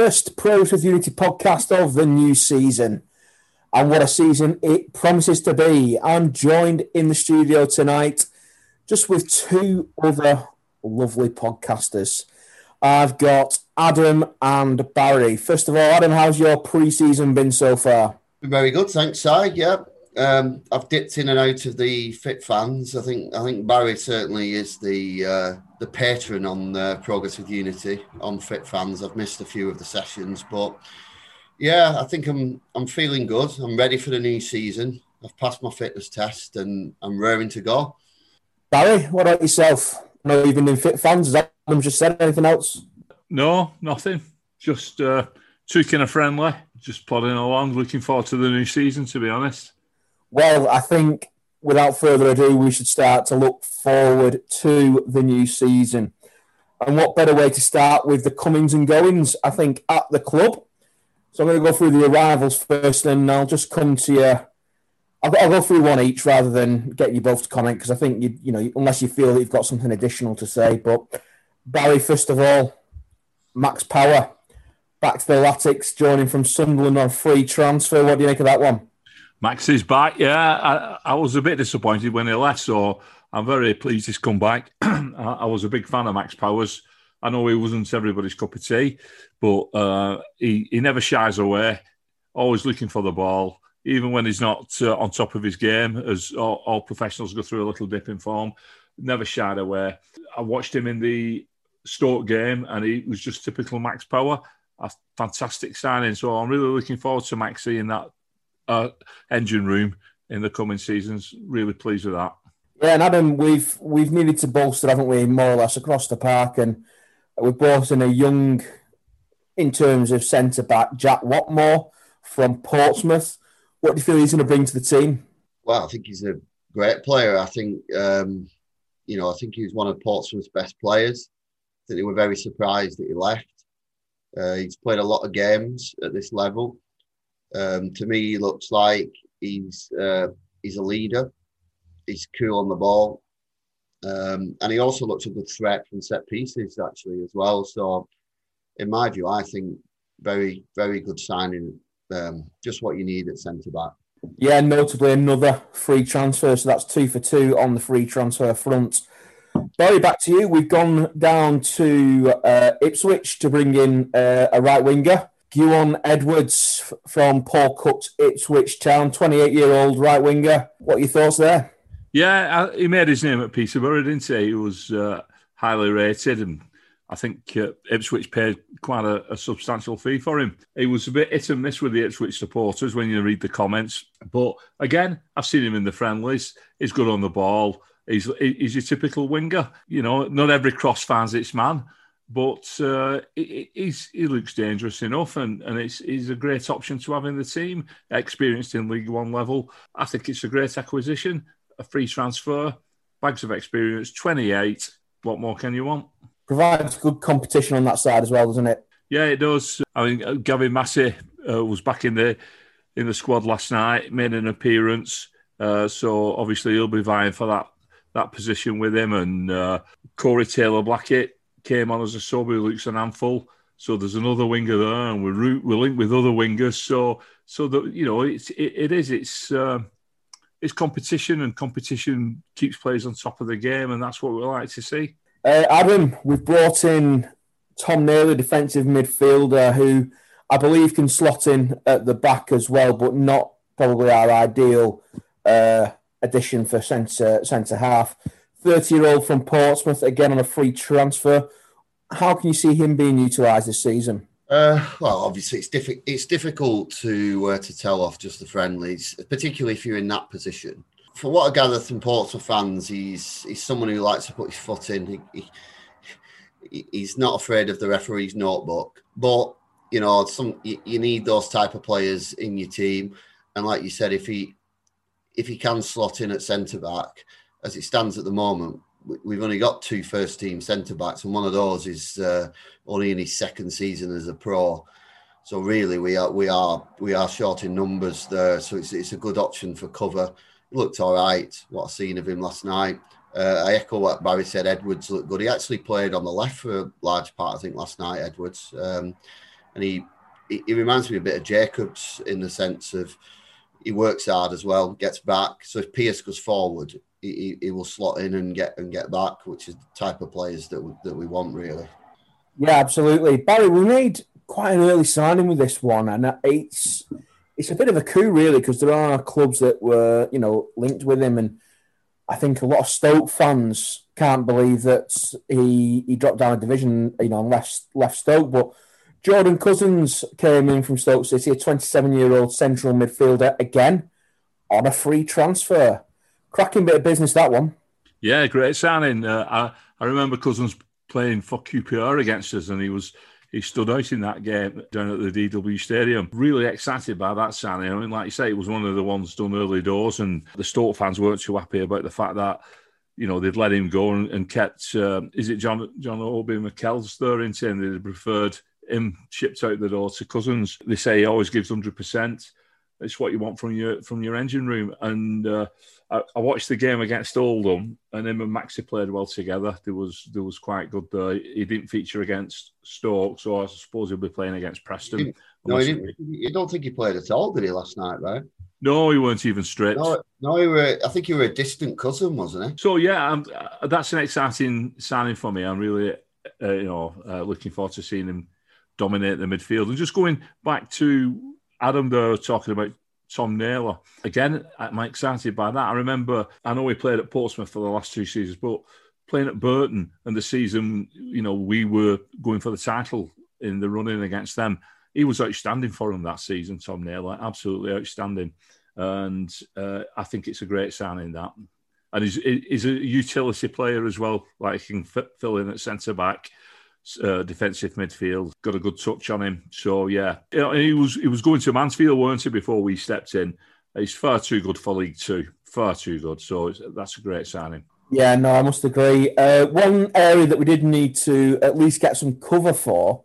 first Progress with Unity podcast of the new season. And what a season it promises to be. I'm joined in the studio tonight just with two other lovely podcasters. I've got Adam and Barry. First of all, Adam, how's your pre season been so far? Very good, thanks, Si. Yeah, um, I've dipped in and out of the fit fans. I think I think Barry certainly is the uh, the patron on uh, Progress with Unity on fit fans. I've missed a few of the sessions, but yeah, I think I'm I'm feeling good. I'm ready for the new season. I've passed my fitness test and I'm raring to go. Barry, what about yourself? No, even in fit fans, has Adam just said anything else? No, nothing. Just uh, tweaking a friendly, just plodding along. Looking forward to the new season. To be honest. Well, I think without further ado, we should start to look forward to the new season. And what better way to start with the comings and goings, I think, at the club. So I'm going to go through the arrivals first, and I'll just come to you. I'll, I'll go through one each rather than get you both to comment because I think you, you know, unless you feel that you've got something additional to say. But Barry, first of all, Max Power back to the Latics, joining from Sunderland on free transfer. What do you make of that one? Max is back. Yeah, I, I, was a bit disappointed when he left, so I'm very pleased he's come back. I, I, was a big fan of Max Powers. I know he wasn't everybody's cup of tea, but uh, he, he never shies away, always looking for the ball, even when he's not uh, on top of his game, as all, all, professionals go through a little dip in form, never shied away. I watched him in the Stoke game, and he was just typical Max Power. A fantastic signing. So I'm really looking forward to Max seeing that uh, engine room in the coming seasons. Really pleased with that. Yeah, and Adam, we've we've needed to bolster, haven't we, more or less across the park, and we've brought in a young, in terms of centre back, Jack Whatmough from Portsmouth. What do you feel he's going to bring to the team? Well, I think he's a great player. I think um, you know, I think he was one of Portsmouth's best players. I think they were very surprised that he left. Uh, he's played a lot of games at this level. Um, to me, he looks like he's uh, he's a leader. He's cool on the ball, um, and he also looks a good threat from set pieces actually as well. So, in my view, I think very very good signing. Um, just what you need at centre back. Yeah, notably another free transfer. So that's two for two on the free transfer front. Barry, back to you. We've gone down to uh, Ipswich to bring in uh, a right winger. Gwion Edwards from Paul Cook's Ipswich Town, 28 year old right winger. What are your thoughts there? Yeah, he made his name at Peterborough, didn't he? He was uh, highly rated, and I think uh, Ipswich paid quite a, a, substantial fee for him. He was a bit hit and miss with the Ipswich supporters when you read the comments. But again, I've seen him in the friendlies. He's good on the ball. He's, he's your typical winger. You know, not every cross finds its man but uh, he, he looks dangerous enough, and, and it's he's a great option to have in the team. Experienced in League One level, I think it's a great acquisition. A free transfer, bags of experience, twenty eight. What more can you want? Provides good competition on that side as well, doesn't it? Yeah, it does. I mean, uh, Gavin Massey uh, was back in the in the squad last night, made an appearance. Uh, so obviously he'll be vying for that that position with him, and uh, Corey Taylor Blackett came on as a sub who looks an handful. So there's another winger there, and we're we're linked with other wingers. So so that you know it's it, it is it's uh, it's competition, and competition keeps players on top of the game, and that's what we like to see. Uh, Adam, we've brought in Tom Naylor, defensive midfielder, who I believe can slot in at the back as well, but not probably our ideal uh, addition for centre centre half. 30 year old from Portsmouth, again on a free transfer. How can you see him being utilised this season? Uh, well, obviously, it's, diffi- it's difficult to uh, to tell off just the friendlies, particularly if you're in that position. For what I gather from Portsmouth fans, he's he's someone who likes to put his foot in. He, he, he's not afraid of the referee's notebook, but you know, some you, you need those type of players in your team. And like you said, if he if he can slot in at centre back, as it stands at the moment, we've only got two first team centre backs, and one of those is uh, only in his second season as a pro. So really, we are we are we are short in numbers there. So it's it's a good option for cover. Looked all right. What I seen of him last night, Uh, I echo what Barry said. Edwards looked good. He actually played on the left for a large part, I think, last night. Edwards, um, and he, he, he reminds me a bit of Jacobs in the sense of he works hard as well, gets back. So if Pearce goes forward, he, he, will slot in and get and get back, which is the type of players that we, that we want really. Yeah, absolutely, Barry. We made quite an early signing with this one, and it's it's a bit of a coup really because there are clubs that were you know linked with him and I think a lot of Stoke fans can't believe that he he dropped down a division, you know, and left left Stoke. But Jordan Cousins came in from Stoke City, a 27 year old central midfielder, again on a free transfer. Cracking bit of business that one. Yeah, great signing. Uh, I I remember Cousins playing for QPR against us, and he was he stood out in that game down at the DW Stadium. Really excited by that signing. I mean, like you say, it was one of the ones done early doors, and the Stoke fans weren't too happy about the fact that you know they'd let him go and, and kept. Uh, is it John John Obi Mikel's in saying they'd preferred him shipped out the door to Cousins. They say he always gives hundred percent. It's what you want from your from your engine room, and. Uh, I, I, watched the game against Oldham, and him and Maxi played well together. There was there was quite good there. He didn't feature against Stoke, so I suppose he'll be playing against Preston. no, he didn't. You don't think he played at all, did he last night, right? No, he weren't even stripped. No, no, he were. I think he were a distant cousin, wasn't he? So yeah, uh, that's an exciting signing for me. I'm really, uh, you know, uh, looking forward to seeing him dominate the midfield. And just going back to Adam, though, talking about Tom Naylor. Again, I'm excited by that. I remember, I know we played at Portsmouth for the last two seasons, but playing at Burton and the season, you know, we were going for the title in the running against them. He was outstanding for him that season, Tom Naylor, absolutely outstanding. And uh, I think it's a great signing that. And he's, he's a utility player as well, like he can fill in at centre back uh, defensive midfield. Got a good touch on him. So yeah, you know, he was he was going to Mansfield, weren't he, before we stepped in? He's far too good for League Two. Far too good. So that's a great signing. Yeah, no, I must agree. Uh, one area that we did need to at least get some cover for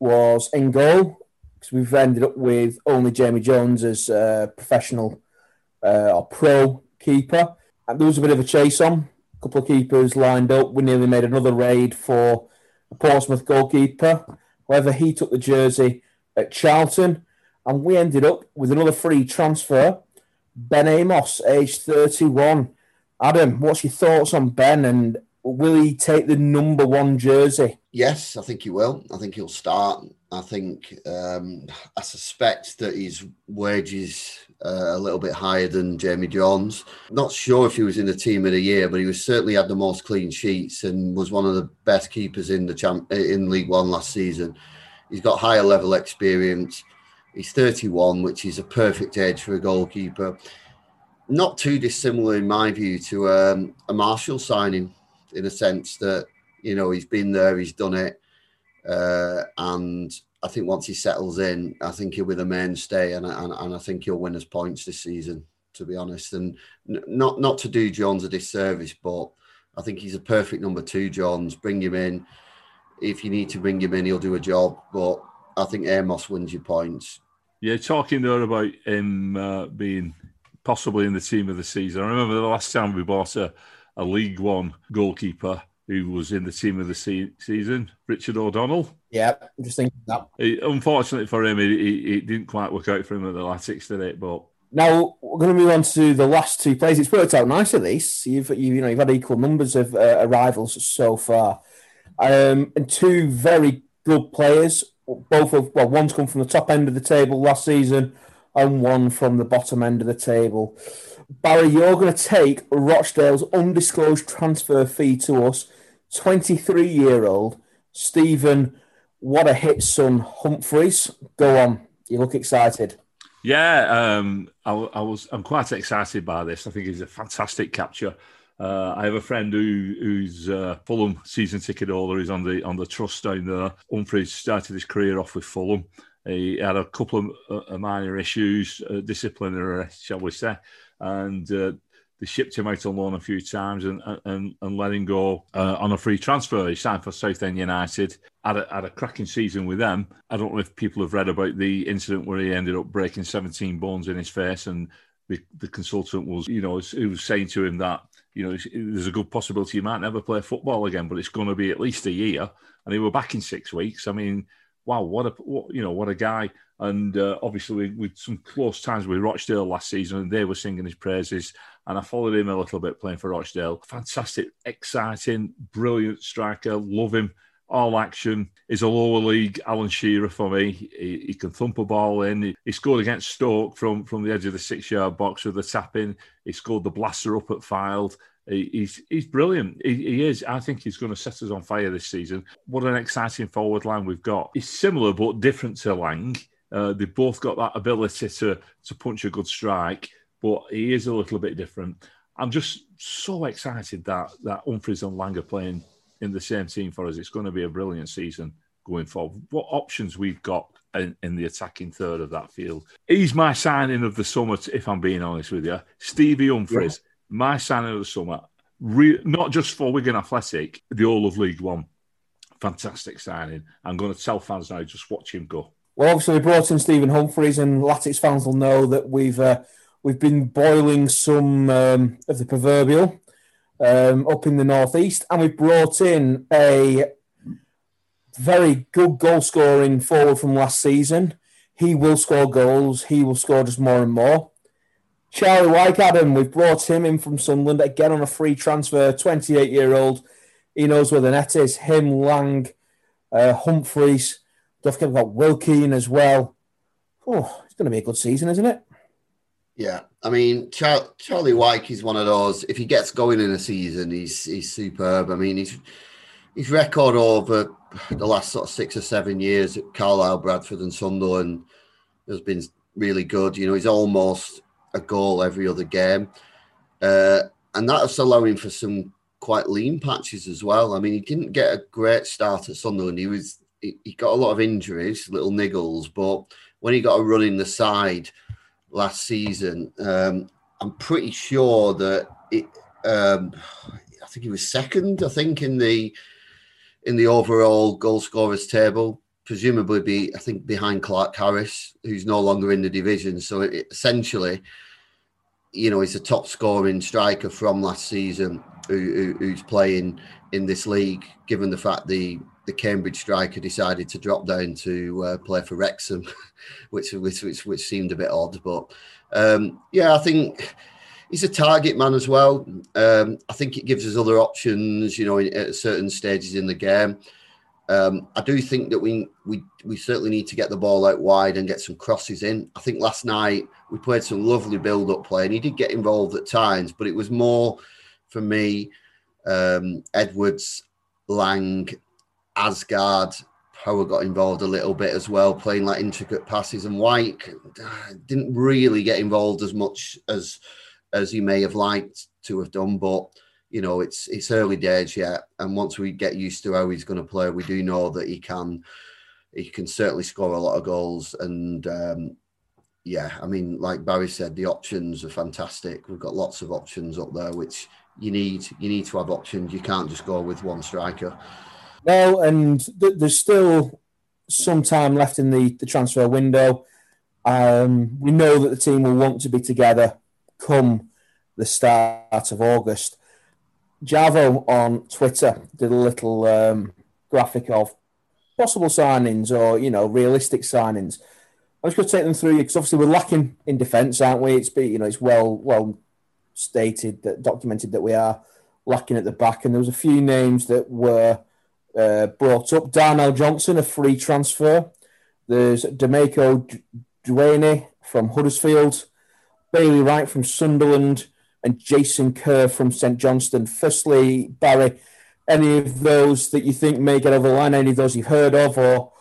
was in goal because we've ended up with only Jamie Jones as a professional uh, or pro keeper. And there was a bit of a chase on. A couple of keepers lined up. We nearly made another raid for Portsmouth goalkeeper. However, he took the jersey at Charlton, and we ended up with another free transfer. Ben Amos, age 31. Adam, what's your thoughts on Ben and will he take the number one jersey? Yes, I think he will. I think he'll start. I think um, I suspect that his wages uh, a little bit higher than Jamie Jones. Not sure if he was in the team of the year, but he was certainly had the most clean sheets and was one of the best keepers in the champ in League One last season. He's got higher level experience. He's 31, which is a perfect age for a goalkeeper. Not too dissimilar, in my view, to um, a Marshall signing, in a sense that you know he's been there, he's done it, uh, and I think once he settles in, I think he'll be the mainstay, and, and, and I think he'll win us points this season. To be honest, and not not to do Jones a disservice, but I think he's a perfect number two. Jones, bring him in. If you need to bring him in, he'll do a job. But I think Amos wins you points. Yeah, talking there about him uh, being possibly in the team of the season. I remember the last time we bought a, a League One goalkeeper who was in the team of the se- season, Richard O'Donnell. Yeah, I'm just thinking that. He, unfortunately for him, it, didn't quite work out for him at the Latics, did it? But now we're going to move on to the last two plays. It's worked out nice at least. You've you, you know you've had equal numbers of uh, arrivals so far, um, and two very good players. Both of well, one's come from the top end of the table last season, and one from the bottom end of the table. Barry, you're going to take Rochdale's undisclosed transfer fee to us 23 year old Stephen, what a hit son Humphrys. Go on, you look excited. Yeah, um, I, I, was. I'm quite excited by this. I think he's a fantastic capture. Uh, I have a friend who, who's uh, Fulham season ticket holder. He's on the on the trust down there. Humphrys started his career off with Fulham. He had a couple of uh, minor issues, uh, disciplinary, shall we say, and uh, they shipped him out on loan a few times and and, and let him go uh, on a free transfer. He signed for Southend United, had a, had a cracking season with them. I don't know if people have read about the incident where he ended up breaking 17 bones in his face, and the, the consultant was, you know, he was saying to him that you know, there's a good possibility he might never play football again, but it's going to be at least a year. And he were back in six weeks. I mean, wow, what a what, you know what a guy. And uh, obviously, with, some close times with Rochdale last season, and they were singing his praises. And I followed him a little bit playing for Rochdale. Fantastic, exciting, brilliant striker. Love him. All action. Is a lower league Alan Shearer for me. He, he can thump a ball in. He, he, scored against Stoke from, from the edge of the six yard box with a tap in. He scored the blaster up at Fylde. He's he's brilliant. He, he, is. I think he's going to set us on fire this season. What an exciting forward line we've got. He's similar but different to Lang. Uh, they've both got that ability to to punch a good strike, but he is a little bit different. I'm just so excited that that Humphrys and Lang are playing in the same team for us. It's going to be a brilliant season going forward. What options we've got in, in, the attacking third of that field. He's my signing of the summer, if I'm being honest with you. Stevie Humphrys. Yeah my signing of the summer, re- not just for Wigan Athletic, the all of League One. Fantastic signing. I'm going to tell fans now, just watch him go. Well, obviously, we brought in Stephen Humphrys, and Latics fans will know that we've uh, we've been boiling some um, of the proverbial um, up in the northeast, and we've brought in a very good goal scoring forward from last season. He will score goals. He will score just more and more. Charlie Wyke, Adam, we've brought him in from Sunderland again on a free transfer. 28 year old. He knows where the net is. Him, Lang, uh, Humphrys. Don't forget got Wilkie as well. Oh, it's going to be a good season, isn't it? Yeah, I mean, Char- Charlie Wyke is one of those. If he gets going in a season, he's he's superb. I mean, his his record over the last sort of six or seven years at Carlisle, Bradford, and Sunderland has been really good. You know, he's almost a goal every other game. Uh, and that's allowing for some quite lean patches as well. I mean, he didn't get a great start at Sunderland. He was he, he got a lot of injuries, little niggles, but when he got a run in the side last season, um, I'm pretty sure that it. Um, I think he was second. I think in the in the overall goal scorers table, presumably be I think behind Clarke-Harris, who's no longer in the division. So it, essentially, you know, he's a top scoring striker from last season who, who, who's playing in this league, given the fact the the Cambridge striker decided to drop down to uh, play for Wrexham, which, which, which which seemed a bit odd. But um, yeah, I think he's a target man as well. Um, I think it gives us other options, you know, at certain stages in the game. Um, I do think that we we we certainly need to get the ball out wide and get some crosses in. I think last night we played some lovely build-up play, and he did get involved at times, but it was more for me um, Edwards, Lang, Aasgaard, Power got involved a little bit as well, playing like intricate passes, and Wyke uh, didn't really get involved as much as as he may have liked to have done, but you know, it's it's early days yet, and once we get used to how he's going to play, we do know that he can he can certainly score a lot of goals. And um, yeah, I mean, like Barry said, the options are fantastic. We've got lots of options up there, which you need. You need to have options. You can't just go with one striker. No, and th- there's still some time left in the, the transfer window. Um, we know that the team will want to be together come the start of August. Javo on Twitter did a little um, graphic of possible signings or you know realistic signings. I was going to take them through because obviously we're lacking in defence, aren't we? It's you know it's well well stated that documented that we are lacking at the back, and there was a few names that were uh, brought up. Darnell Johnson, a free transfer. There's Demeaco Duhaney from Huddersfield, Bailey Wright from Sunderland, and Jason Kerr from St Johnstone. Firstly, Barry, any of those that you think may get over the line, any of those you've heard of, or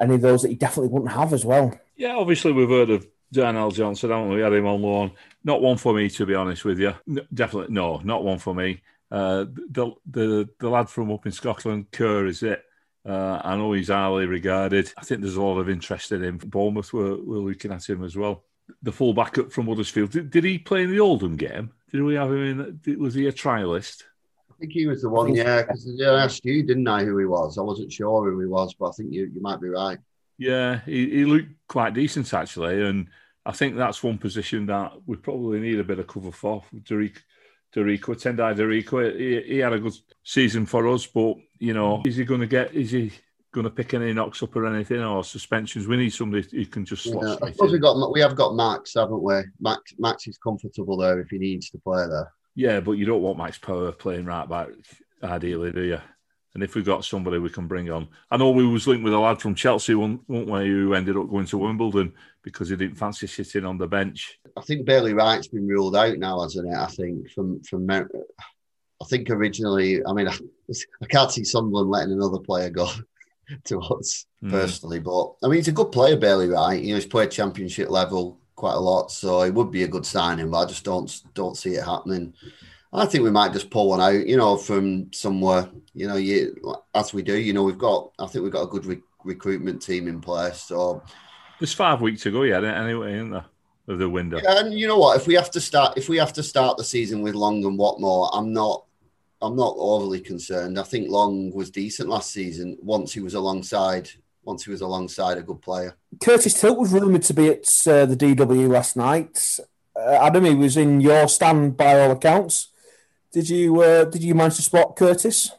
any of those that you definitely wouldn't have as well? Yeah, obviously we've heard of Darnell Johnson, haven't we? we? Had him on loan. Not one for me, to be honest with you. No, definitely, no, not one for me. Uh, the, the the lad from up in Scotland, Kerr, is it? Uh, I know he's highly regarded. I think there's a lot of interest in him. Bournemouth were, were looking at him as well. The full backup from Huddersfield. Did, did he play in the Oldham game? Did we have him in? Was he a trialist? I think he was the one, yeah. Because I asked you, didn't I, who he was? I wasn't sure who he was, but I think you, you might be right. Yeah, he, he looked quite decent actually, and I think that's one position that we probably need a bit of cover for. Derek Darikwa, Tendayi Darikwa. He, he, had a good season for us, but you know, is he going to get? Is he going to pick any knocks up or anything or suspensions? We need somebody who can just slot. Yeah, we got we have got Max, haven't we? Max Max is comfortable there if he needs to play there. Yeah, but you don't want Max Power playing right back, ideally, do you? And if we've got somebody we can bring on, I know we was linked with a lad from Chelsea, weren't we, who ended up going to Wimbledon because he didn't fancy sitting on the bench. I think Bailey Wright's been ruled out now, hasn't it? I think from from I think originally, I mean, I, I can't see Sunderland letting another player go to us mm. personally, but I mean, he's a good player, Bailey Wright. You know, he's played Championship level quite a lot, so it would be a good signing. But I just don't don't see it happening. I think we might just pull one out, you know, from somewhere. You know, you, as we do, you know, we've got. I think we've got a good re- recruitment team in place. So there's five weeks to go yet, anyway, isn't there? Of the window. Yeah, and you know what? If we have to start, if we have to start the season with Long and Whatmough, I'm not. I'm not overly concerned. I think Long was decent last season once he was alongside once he was alongside a good player. Curtis Tilt was rumoured to be at uh, the DW last night. Uh, Adam, he was in your stand by all accounts. Did you uh, did you manage to spot Curtis?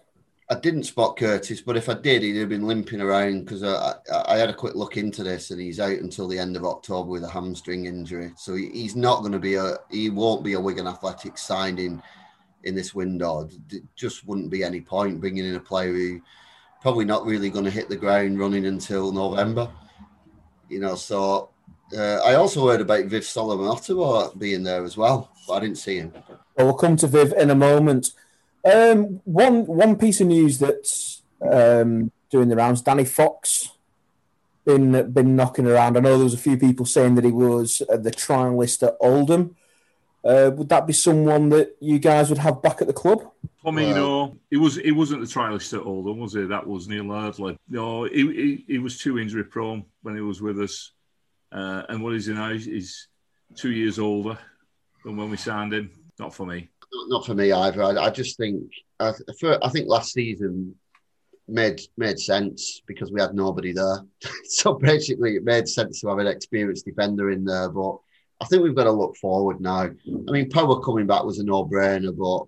I didn't spot Curtis, but if I did, he'd have been limping around because I, I, I, had a quick look into this, and he's out until the end of October with a hamstring injury. So he, he's not going to be a he won't be a Wigan Athletics signing in this window. It just wouldn't be any point bringing in a player who probably not really going to hit the ground running until November. You know, so uh, I also heard about Viv Solomon Otabor being there as well, but I didn't see him. Well, we'll come to Viv in a moment. Um, one one piece of news that's um, doing the rounds: Danny Fox been been knocking around. I know there was a few people saying that he was uh, the trialist at Oldham. Uh, would that be someone that you guys would have back at the club? Tommy, no, he was he wasn't the trialist at Oldham, was he? That was Neil Ardley. No, he, he, he was too injury prone when he was with us. Uh, and what is he now? He's two years older than when we signed him. Not for me. Not for me either. I, I just think I, for, I think last season made made sense because we had nobody there. so basically, it made sense to have an experienced defender in there. But I think we've got to look forward now. I mean, Power coming back was a no brainer, but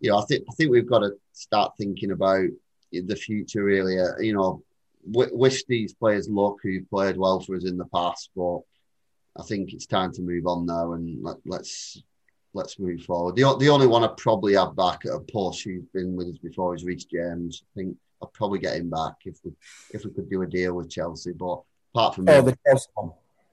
you know, I think I think we've got to start thinking about the future. Really, uh, you know, wish these players luck who played well for us in the past, but I think it's time to move on now and let, let's let's move forward. The, the only one I probably have back at a push who's been with us before is Reece James. I think I'll probably get him back if we if we could do a deal with Chelsea. But apart from oh, that,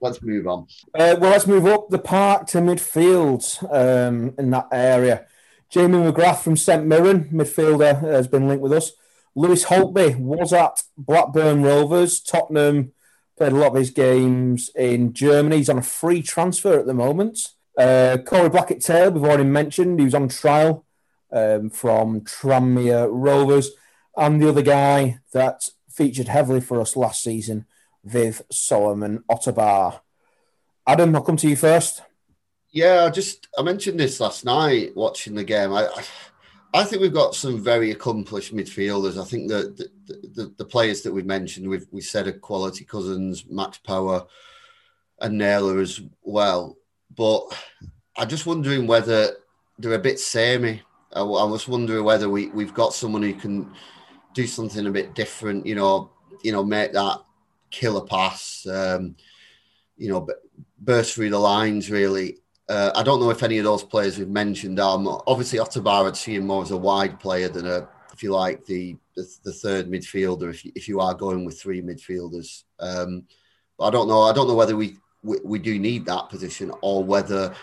let's move on. Uh, well, let's move up the park to midfield um, in that area. Jamie McGrath from St Mirren, midfielder, has been linked with us. Lewis Holtby was at Blackburn Rovers, Tottenham. Played a lot of his games in Germany. He's on a free transfer at the moment. Uh, Corey Blackett Taylor, we've already mentioned, he was on trial um, from Tranmere Rovers. And the other guy that featured heavily for us last season, Viv Solomon Otabor. Adam, I'll come to you first. Yeah, I just I mentioned this last night watching the game. I I think we've got some very accomplished midfielders. I think that the, the, the, players that we've mentioned, we've we said a quality Cousins, Max Power, and Naylor as well. But I'm just wondering whether they're a bit samey. I, I was wondering whether we, we've got someone who can do something a bit different, you know, you know, make that killer pass, um, you know, burst through the lines really. Uh, I don't know if any of those players we've mentioned are obviously Otabor. I'd see him more as a wide player than a, if you like, the the, the third midfielder. If you, if you are going with three midfielders, um, I don't know. I don't know whether we we, we do need that position or whether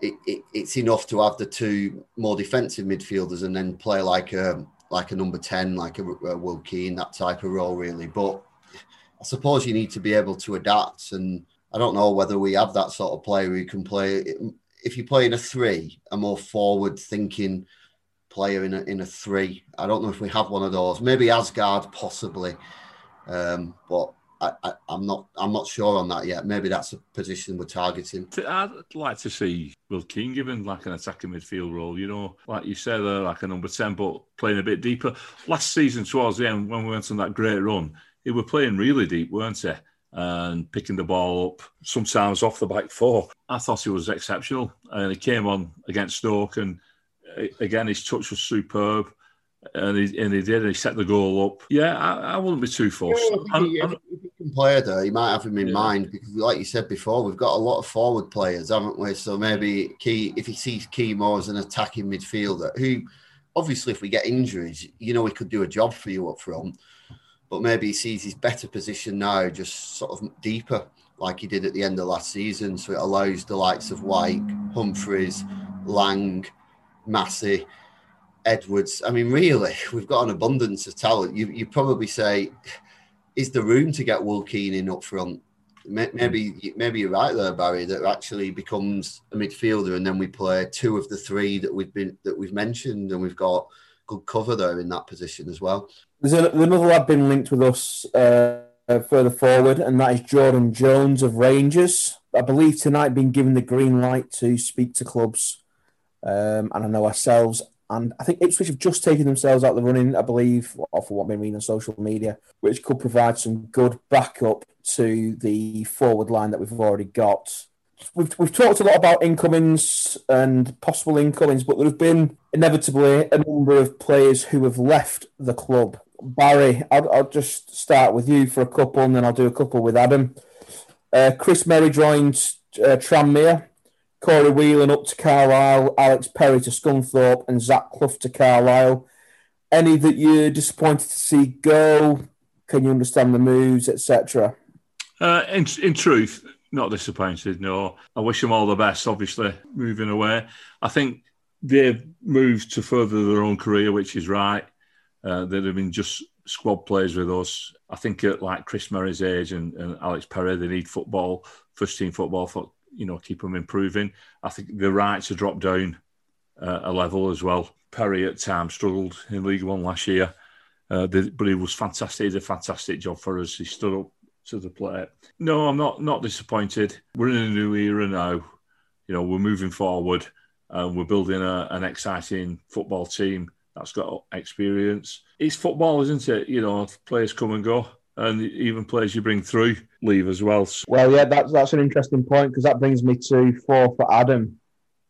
it, it, it's enough to have the two more defensive midfielders and then play like a like a number 10 like a, a Will Keane that type of role really but I suppose you need to be able to adapt and I don't know whether we have that sort of player who can play if you play in a three a more forward thinking player in a, in a three I don't know if we have one of those maybe Aasgaard, possibly um, but I, am not. I'm not sure on that yet. Maybe that's a position we're targeting. I'd like to see Will Keane given like an attacking midfield role. You know, like you said, uh, like a number ten, but playing a bit deeper. Last season, towards the end, when we went on that great run, he were playing really deep, weren't he? And picking the ball up, sometimes off the back four. I thought he was exceptional. And he came on against Stoke, and uh, again, his touch was superb. And he, and he did. He set the goal up. Yeah, I, I wouldn't be too forced. Yeah, if, he, if, he, can play there, he might have him in yeah. mind because, like you said before, we've got a lot of forward players, haven't we? So maybe Key, if he sees Key more as an attacking midfielder, who obviously, if we get injuries, you know, he could do a job for you up front but maybe he sees his better position now, just sort of deeper, like he did at the end of last season. So it allows the likes of Wyke, Humphrys, Lang, Massey, Edwards. I mean, really, we've got an abundance of talent. You you probably say, is the room to get Will Keane in up front? Maybe maybe you're right there, Barry. That actually becomes a midfielder, and then we play two of the three that we've been that we've mentioned, and we've got good cover there in that position as well. There's, another lad been linked with us uh, further forward, and that is Jordan Jones of Rangers. I believe tonight being given the green light to speak to clubs, um, and I know ourselves. And I think Ipswich have just taken themselves out of the running, I believe, off of what been reading on social media, which could provide some good backup to the forward line that we've already got we've, we've talked a lot about incomings and possible incomings, but there have been inevitably a number of players who have left the club. Barry, I'll, I'll just start with you for a couple, and then I'll do a couple with Adam. Uh, Chris Merrie joined uh, Tranmere, Corey Whelan up to Carlisle, Alex Perry to Scunthorpe, and Zach Clough to Carlisle. Any that you're disappointed to see go? Can you understand the moves, etc.? Uh, in, in truth, not disappointed. No, I wish them all the best. Obviously, moving away, I think they've moved to further their own career, which is right. Uh, they'd have been just squad players with us. I think at like Chris Merrie's age and, and Alex Perry, they need football, first team football for you know keep them improving. I think they're right to drop down uh, a level as well. Perry at times struggled in League One last year, uh, but he was fantastic. He did a fantastic job for us. He stood up to the plate. No, I'm not not disappointed. We're in a new era now. You know, we're moving forward and we're building a, an exciting football team that's got experience. It's football, isn't it? You know, players come and go, and even players you bring through leave as well. Well, yeah, that's that's an interesting point because that brings me to four for Adam.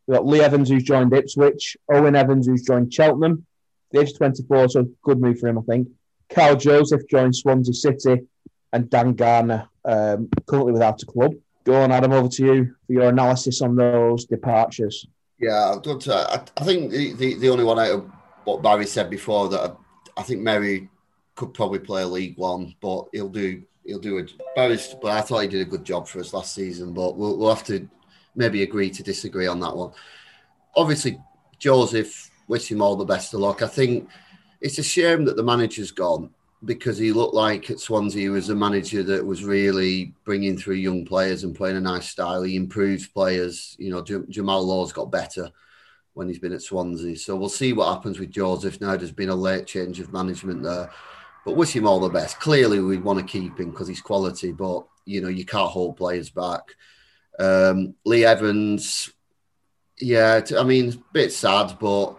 We've got Lee Evans who's joined Ipswich, Owen Evans who's joined Cheltenham, the age 24, so good move for him, I think. Kyle Joseph joined Swansea City, and Dan Gardner, um, currently without a club. Go on, Adam, over to you for your analysis on those departures. Yeah, I, I think the, the, the, only one out of what Barry said before that I, think Merrie could probably play League One, but he'll do he'll do it. Barry's, but I thought he did a good job for us last season. But we'll, we'll have to maybe agree to disagree on that one. Obviously, Joseph, wish him all the best of luck. I think it's a shame that the manager's gone because he looked like at Swansea he was a manager that was really bringing through young players and playing a nice style. He improved players. You know, Jamal Lowe's got better when he's been at Swansea. So we'll see what happens with Joseph now. There's been a late change of management there, but wish him all the best. Clearly, we'd want to keep him because he's quality, but you know, you can't hold players back. Um, Lee Evans, yeah, I mean, a bit sad, but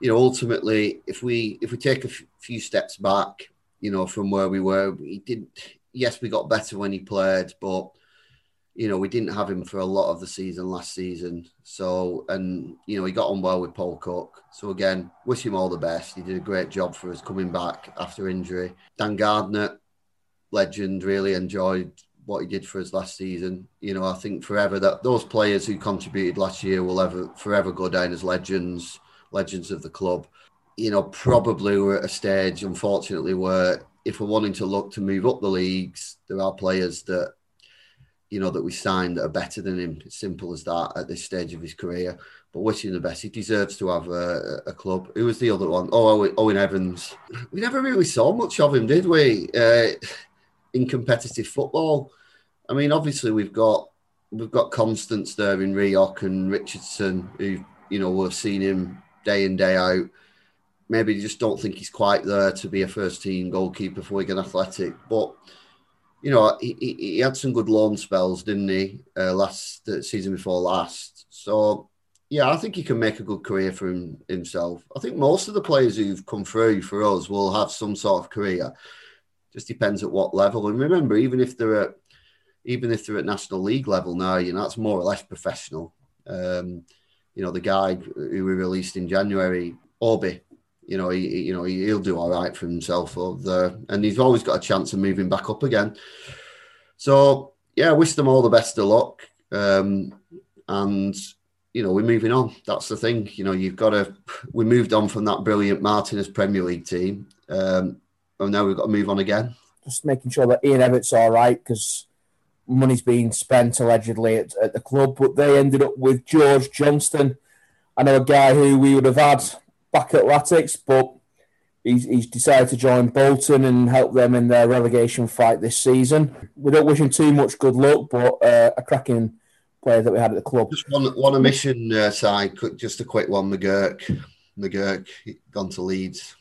you know, ultimately, if we if we take a f- few steps back you know, from where we were. He didn't. yes, we got better when he played, but you know, we didn't have him for a lot of the season last season. So, and you know, he got on well with Paul Cook. So again, wish him all the best. He did a great job for us coming back after injury. Dan Gardner, legend, really enjoyed what he did for us last season. You know, I think forever that those players who contributed last year will ever forever go down as legends, legends of the club you know, probably we're at a stage, unfortunately, where if we're wanting to look to move up the leagues, there are players that, you know, that we signed that are better than him. It's simple as that at this stage of his career. But wishing the best. He deserves to have a, a club. Who was the other one? Oh, Owen Evans. We never really saw much of him, did we? Uh, in competitive football. I mean, obviously we've got we've got Constance there in Rioch and Richardson, who you know we've seen him day in day out maybe just don't think he's quite there to be a first team goalkeeper for Wigan Athletic. But you know, he, he had some good loan spells, didn't he? Uh, last uh, season before last. So yeah, I think he can make a good career for him, himself. I think most of the players who've come through for us will have some sort of career. Just depends at what level. And remember, even if they're at even if they're at national league level now, you know that's more or less professional. Um, you know, the guy who we released in January, Obi, you know, he, you know, he'll do all right for himself over there, and he's always got a chance of moving back up again. So yeah, wish them all the best of luck, um, and you know, we're moving on. That's the thing. You know, you've got to. We moved on from that brilliant Martinez Premier League team, um, and now we've got to move on again. Just making sure that Ian Ebbott's all right because money's being spent allegedly at, at, the club, but they ended up with George Johnston. I know a guy who we would have had back at Latics, but he's, he's decided to join Bolton and help them in their relegation fight this season. We don't wish him too much good luck, but uh, a cracking player that we had at the club. Just one, one omission uh, side, just a quick one. McGurk, McGurk, gone to Leeds.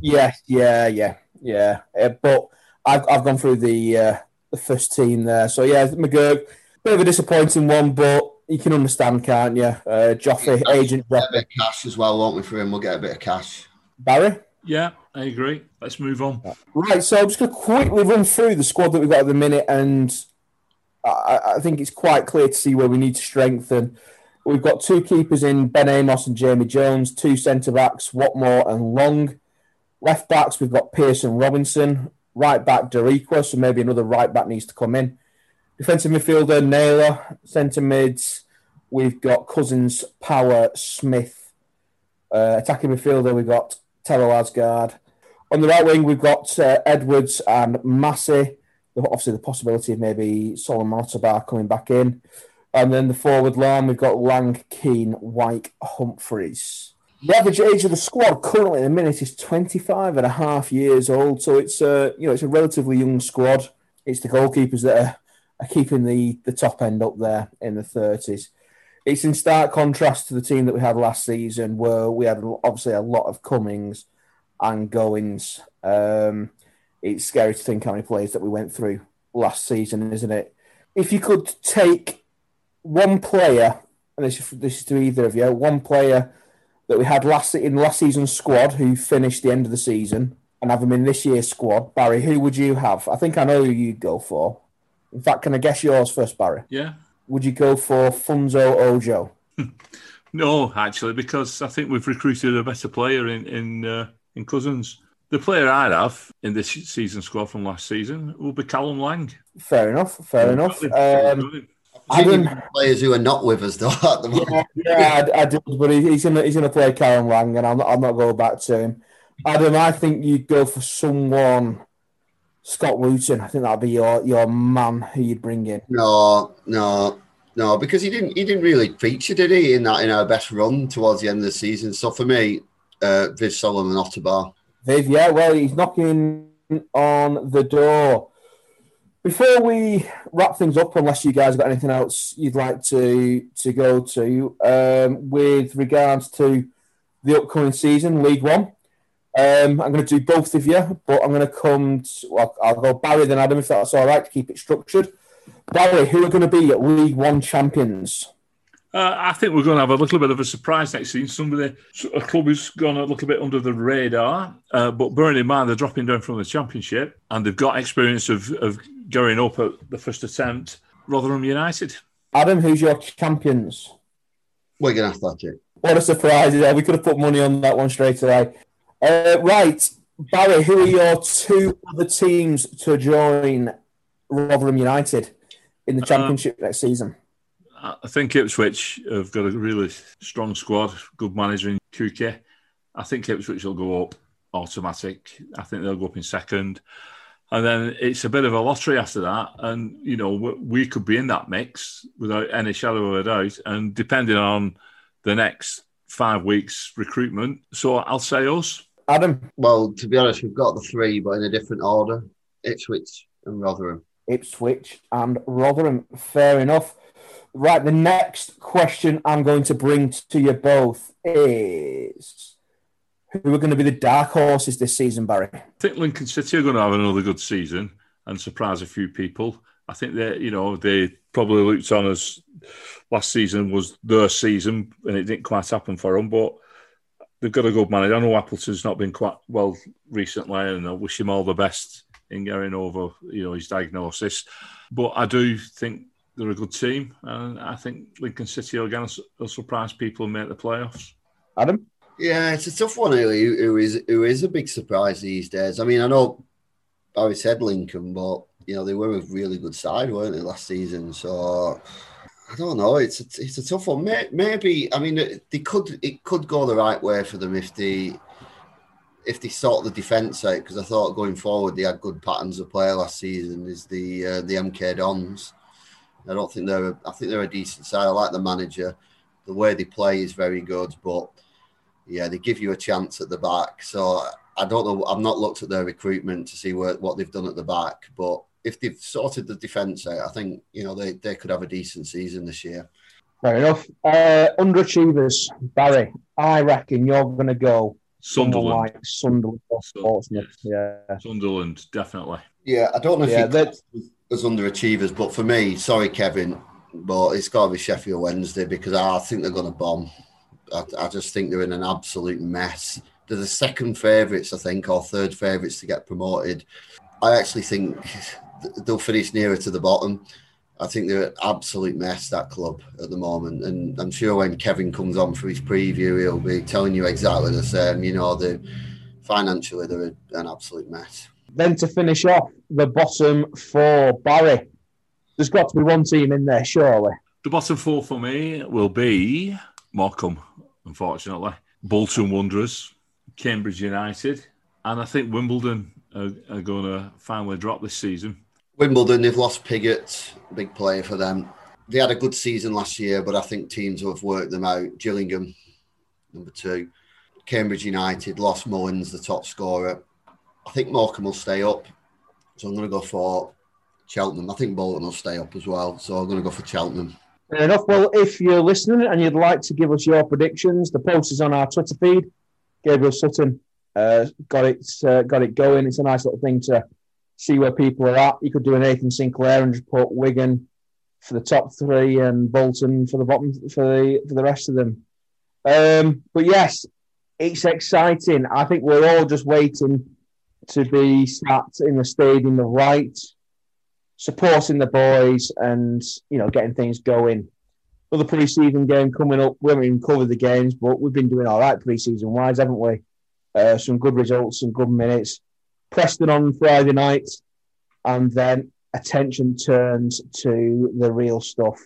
Yeah, yeah, yeah, yeah. Uh, but I've, I've gone through the uh, the first team there. So yeah, McGurk, bit of a disappointing one, but you can understand, can't you? Uh, Joffrey, cash, agent. Get a bit of cash as well, won't we? For him, we'll get a bit of cash. Barry. Yeah, I agree. Let's move on. Right, so I'm just going to quickly run through the squad that we've got at the minute, and I, I think it's quite clear to see where we need to strengthen. We've got two keepers in Ben Amos and Jamie Jones, two centre backs, Whatmough and Long. Left backs, we've got Pearson Robinson. Right back, Darikwa, so maybe another right back needs to come in. Defensive midfielder, Naylor. Centre mids, we've got Cousins, Power, Smith. Uh, attacking midfielder, we've got Telo Asgard. On the right wing, we've got uh, Edwards and Massey. Obviously, the possibility of maybe Solomon Otabor coming back in. And then the forward line, we've got Lang, Keane, White, Humphreys. The average age of the squad currently in the minute is 25 and a half years old. So it's a, you know, it's a relatively young squad. It's the goalkeepers that are, are keeping the, the top end up there in the 30s. It's in stark contrast to the team that we had last season, where we had obviously a lot of comings and goings. Um, it's scary to think how many players that we went through last season, isn't it? If you could take one player, and this, is, this is to either of you, one player that we had last in last season's squad who finished the end of the season and have them in this year's squad, Barry, who would you have? I think I know who you'd go for. In fact, can I guess yours first, Barry? Yeah. Would you go for Funso Ojo? no, actually, because I think we've recruited a better player in in uh, in Cousins. The player I'd have in this season squad from last season will be Callum Lang. Fair enough. Fair enough. Um, Adam, players who are not with us though at the moment. Yeah, yeah I, I do, but he's gonna he's gonna play Karen Lang, and I'm not, I'm not going back to him. Adam, I think you'd go for someone. Scott Wootton, I think that'd be your your man who you'd bring in. No, no, no, because he didn't he didn't really feature, did he, in that in our best run towards the end of the season. So for me, uh, Viv Solomon Otabor. Viv, yeah, well, he's knocking on the door. Before we wrap things up, unless you guys got anything else you'd like to to go to um, with regards to the upcoming season, League One, um, I'm going to do both of you, but I'm going to come. To, well, I'll go Barry then Adam if that's all right to keep it structured. Barry, who are going to be at League One champions? Uh, I think we're going to have a little bit of a surprise next season. Somebody, a club who's going to look a bit under the radar, uh, but bearing in mind they're dropping down from the championship and they've got experience of, of going up at the first attempt, Rotherham United. Adam, who's your champions? Wigan Athletic. What a surprise! Yeah, we could have put money on that one straight away. Uh, right, Barry, who are your two other teams to join Rotherham United in the uh, championship uh, next season? I think Ipswich have got a really strong squad, good manager in Cook. I think Ipswich will go up automatic. I think they'll go up in second and then it's a bit of a lottery after that. And you know, we could be in that mix without any shadow of a doubt. And depending on the next five weeks recruitment, so I'll say us. Adam. Well, to be honest, we've got the three, but in a different order: Ipswich and Rotherham. Ipswich and Rotherham. Fair enough. Right. The next question I'm going to bring to you both is who are going to be the dark horses this season, Barry? I think Lincoln City are going to have another good season and surprise a few people. I think that you know they probably looked on as last season was their season and it didn't quite happen for them, but they've got a good manager. I know Appleton's not been quite well recently, and I wish him all the best in getting over you know his diagnosis. But I do think they're a good team, and I think Lincoln City again will surprise people and make the playoffs. Adam. Yeah, it's a tough one, really. Who is who is a big surprise these days? I mean, I know Barry said Lincoln, but you know they were a really good side, weren't they, last season? So I don't know. It's a, it's a tough one. Maybe I mean they could it could go the right way for them if they if they sort the defence out because I thought going forward they had good patterns of play last season. Is the uh, the MK Dons? I don't think they're. A, I think they're a decent side. I like the manager. The way they play is very good, but yeah, they give you a chance at the back. So I don't know. I've not looked at their recruitment to see where, what they've done at the back, but if they've sorted the defence out, I think you know they, they could have a decent season this year. Fair enough. Uh, underachievers, Barry. I reckon you're going to go Sunderland, like Sunderland or Portsmouth. Yeah, Sunderland, definitely. Yeah, I don't know if yeah, that as underachievers, but for me, sorry, Kevin, but it's got to be Sheffield Wednesday because I think they're going to bomb. I, I just think they're in an absolute mess. They're the second favourites, I think, or third favourites to get promoted. I actually think they'll finish nearer to the bottom. I think they're an absolute mess that club at the moment, and I'm sure when Kevin comes on for his preview, he'll be telling you exactly the same. You know, the financially they're an absolute mess. Then to finish off the bottom four, Barry. There's got to be one team in there, surely. The bottom four for me will be Morecambe, unfortunately, Bolton Wanderers, Cambridge United, and I think Wimbledon are, are going to finally drop this season. Wimbledon, they've lost Pigott, big player for them. They had a good season last year, but I think teams have worked them out. Gillingham, number two. Cambridge United lost Mullins, the top scorer. I think Morecambe will stay up. So I'm going to go for Cheltenham. I think Bolton will stay up as well. So I'm going to go for Cheltenham. Fair enough. Well, if you're listening and you'd like to give us your predictions, the post is on our Twitter feed. Gabriel Sutton uh, got it uh, got it going. It's a nice little thing to see where people are at. You could do an Nathan Sinclair and just put Wigan for the top three and Bolton for the bottom for the for the rest of them. Um, but yes, it's exciting. I think we're all just waiting to be sat in the stadium of right, supporting the boys and you know getting things going. Other pre-season game coming up. We haven't even covered the games, but we've been doing all right pre-season wise, haven't we? Uh, some good results, some good minutes. Preston on Friday night, and then attention turns to the real stuff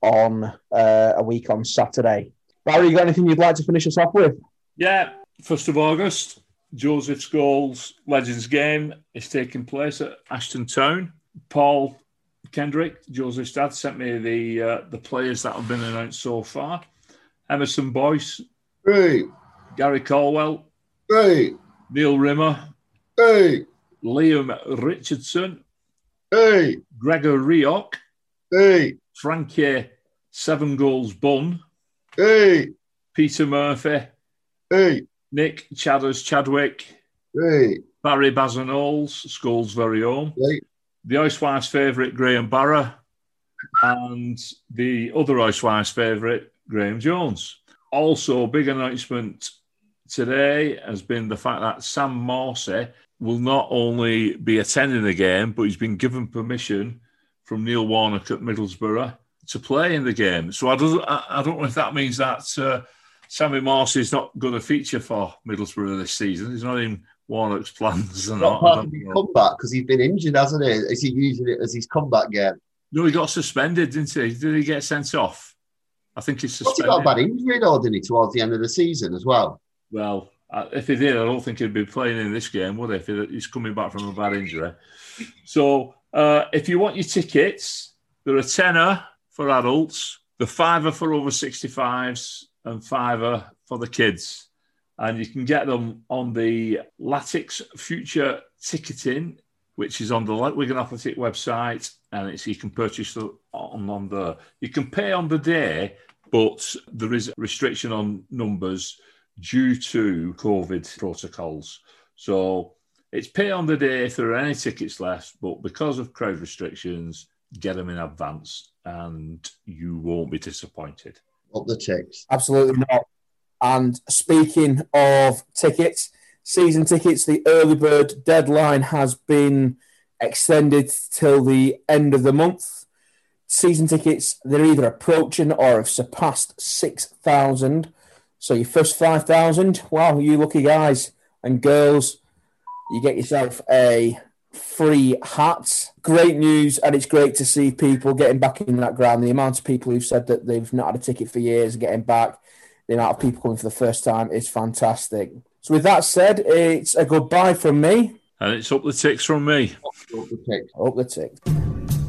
on uh, a week on Saturday. Barry, you got anything you'd like to finish us off with? Yeah, first of August, Joseph's Goals Legends game is taking place at Ashton Town. Paul Kendrick, Joseph's dad, sent me the uh, the players that have been announced so far. Emerson Boyce, hey. Gary Caldwell, hey. Neil Rimmer, Hey. Liam Richardson. Hey. Gregor Rioch. Hey. Frankie Seven Goals Bunn. Hey. Peter Murphy. Hey. Nick Chadders Chadwick. Hey. Barry Bazanoles, School's very own. Hey. The Housewives' favourite, Graham Barrow. And the other Housewives' favourite, Graham Jones. Also, big announcement today has been the fact that Sam Morsy will not only be attending the game, but he's been given permission from Neil Warnock at Middlesbrough to play in the game. So I don't, I don't know if that means that uh, Sammy Morsy is not going to feature for Middlesbrough this season. He's not in Warnock's plans or not. not comeback because he's been injured, hasn't he? Is he using it as his comeback game? No, he got suspended, didn't he? Did he get sent off? I think he's suspended. What's he got a bad injury, though, didn't he, towards the end of the season as well? Well, if he did, I don't think he'd be playing in this game, would he? If he's coming back from a bad injury. So, uh, if you want your tickets, they're a tenner for adults, the fiver for over 65s, and fiver for the kids. And you can get them on the Latics Future Ticketing, which is on the Wigan Athletic website, and it's you can purchase them on, on the. You can pay on the day, but there is a restriction on numbers due to COVID protocols. So it's pay on the day if there are any tickets left, but because of crowd restrictions, get them in advance and you won't be disappointed. Up the ticks. Absolutely not. And speaking of tickets, season tickets, the early bird deadline has been extended till the end of the month. Season tickets, they're either approaching or have surpassed 6,000. So your first 5,000, wow, you lucky guys and girls, you get yourself a free hat. Great news, and it's great to see people getting back in that ground. The amount of people who've said that they've not had a ticket for years getting back, the amount of people coming for the first time is fantastic. So, with that said, it's a goodbye from me. And it's up the ticks from me. Up the tick. Up the ticks.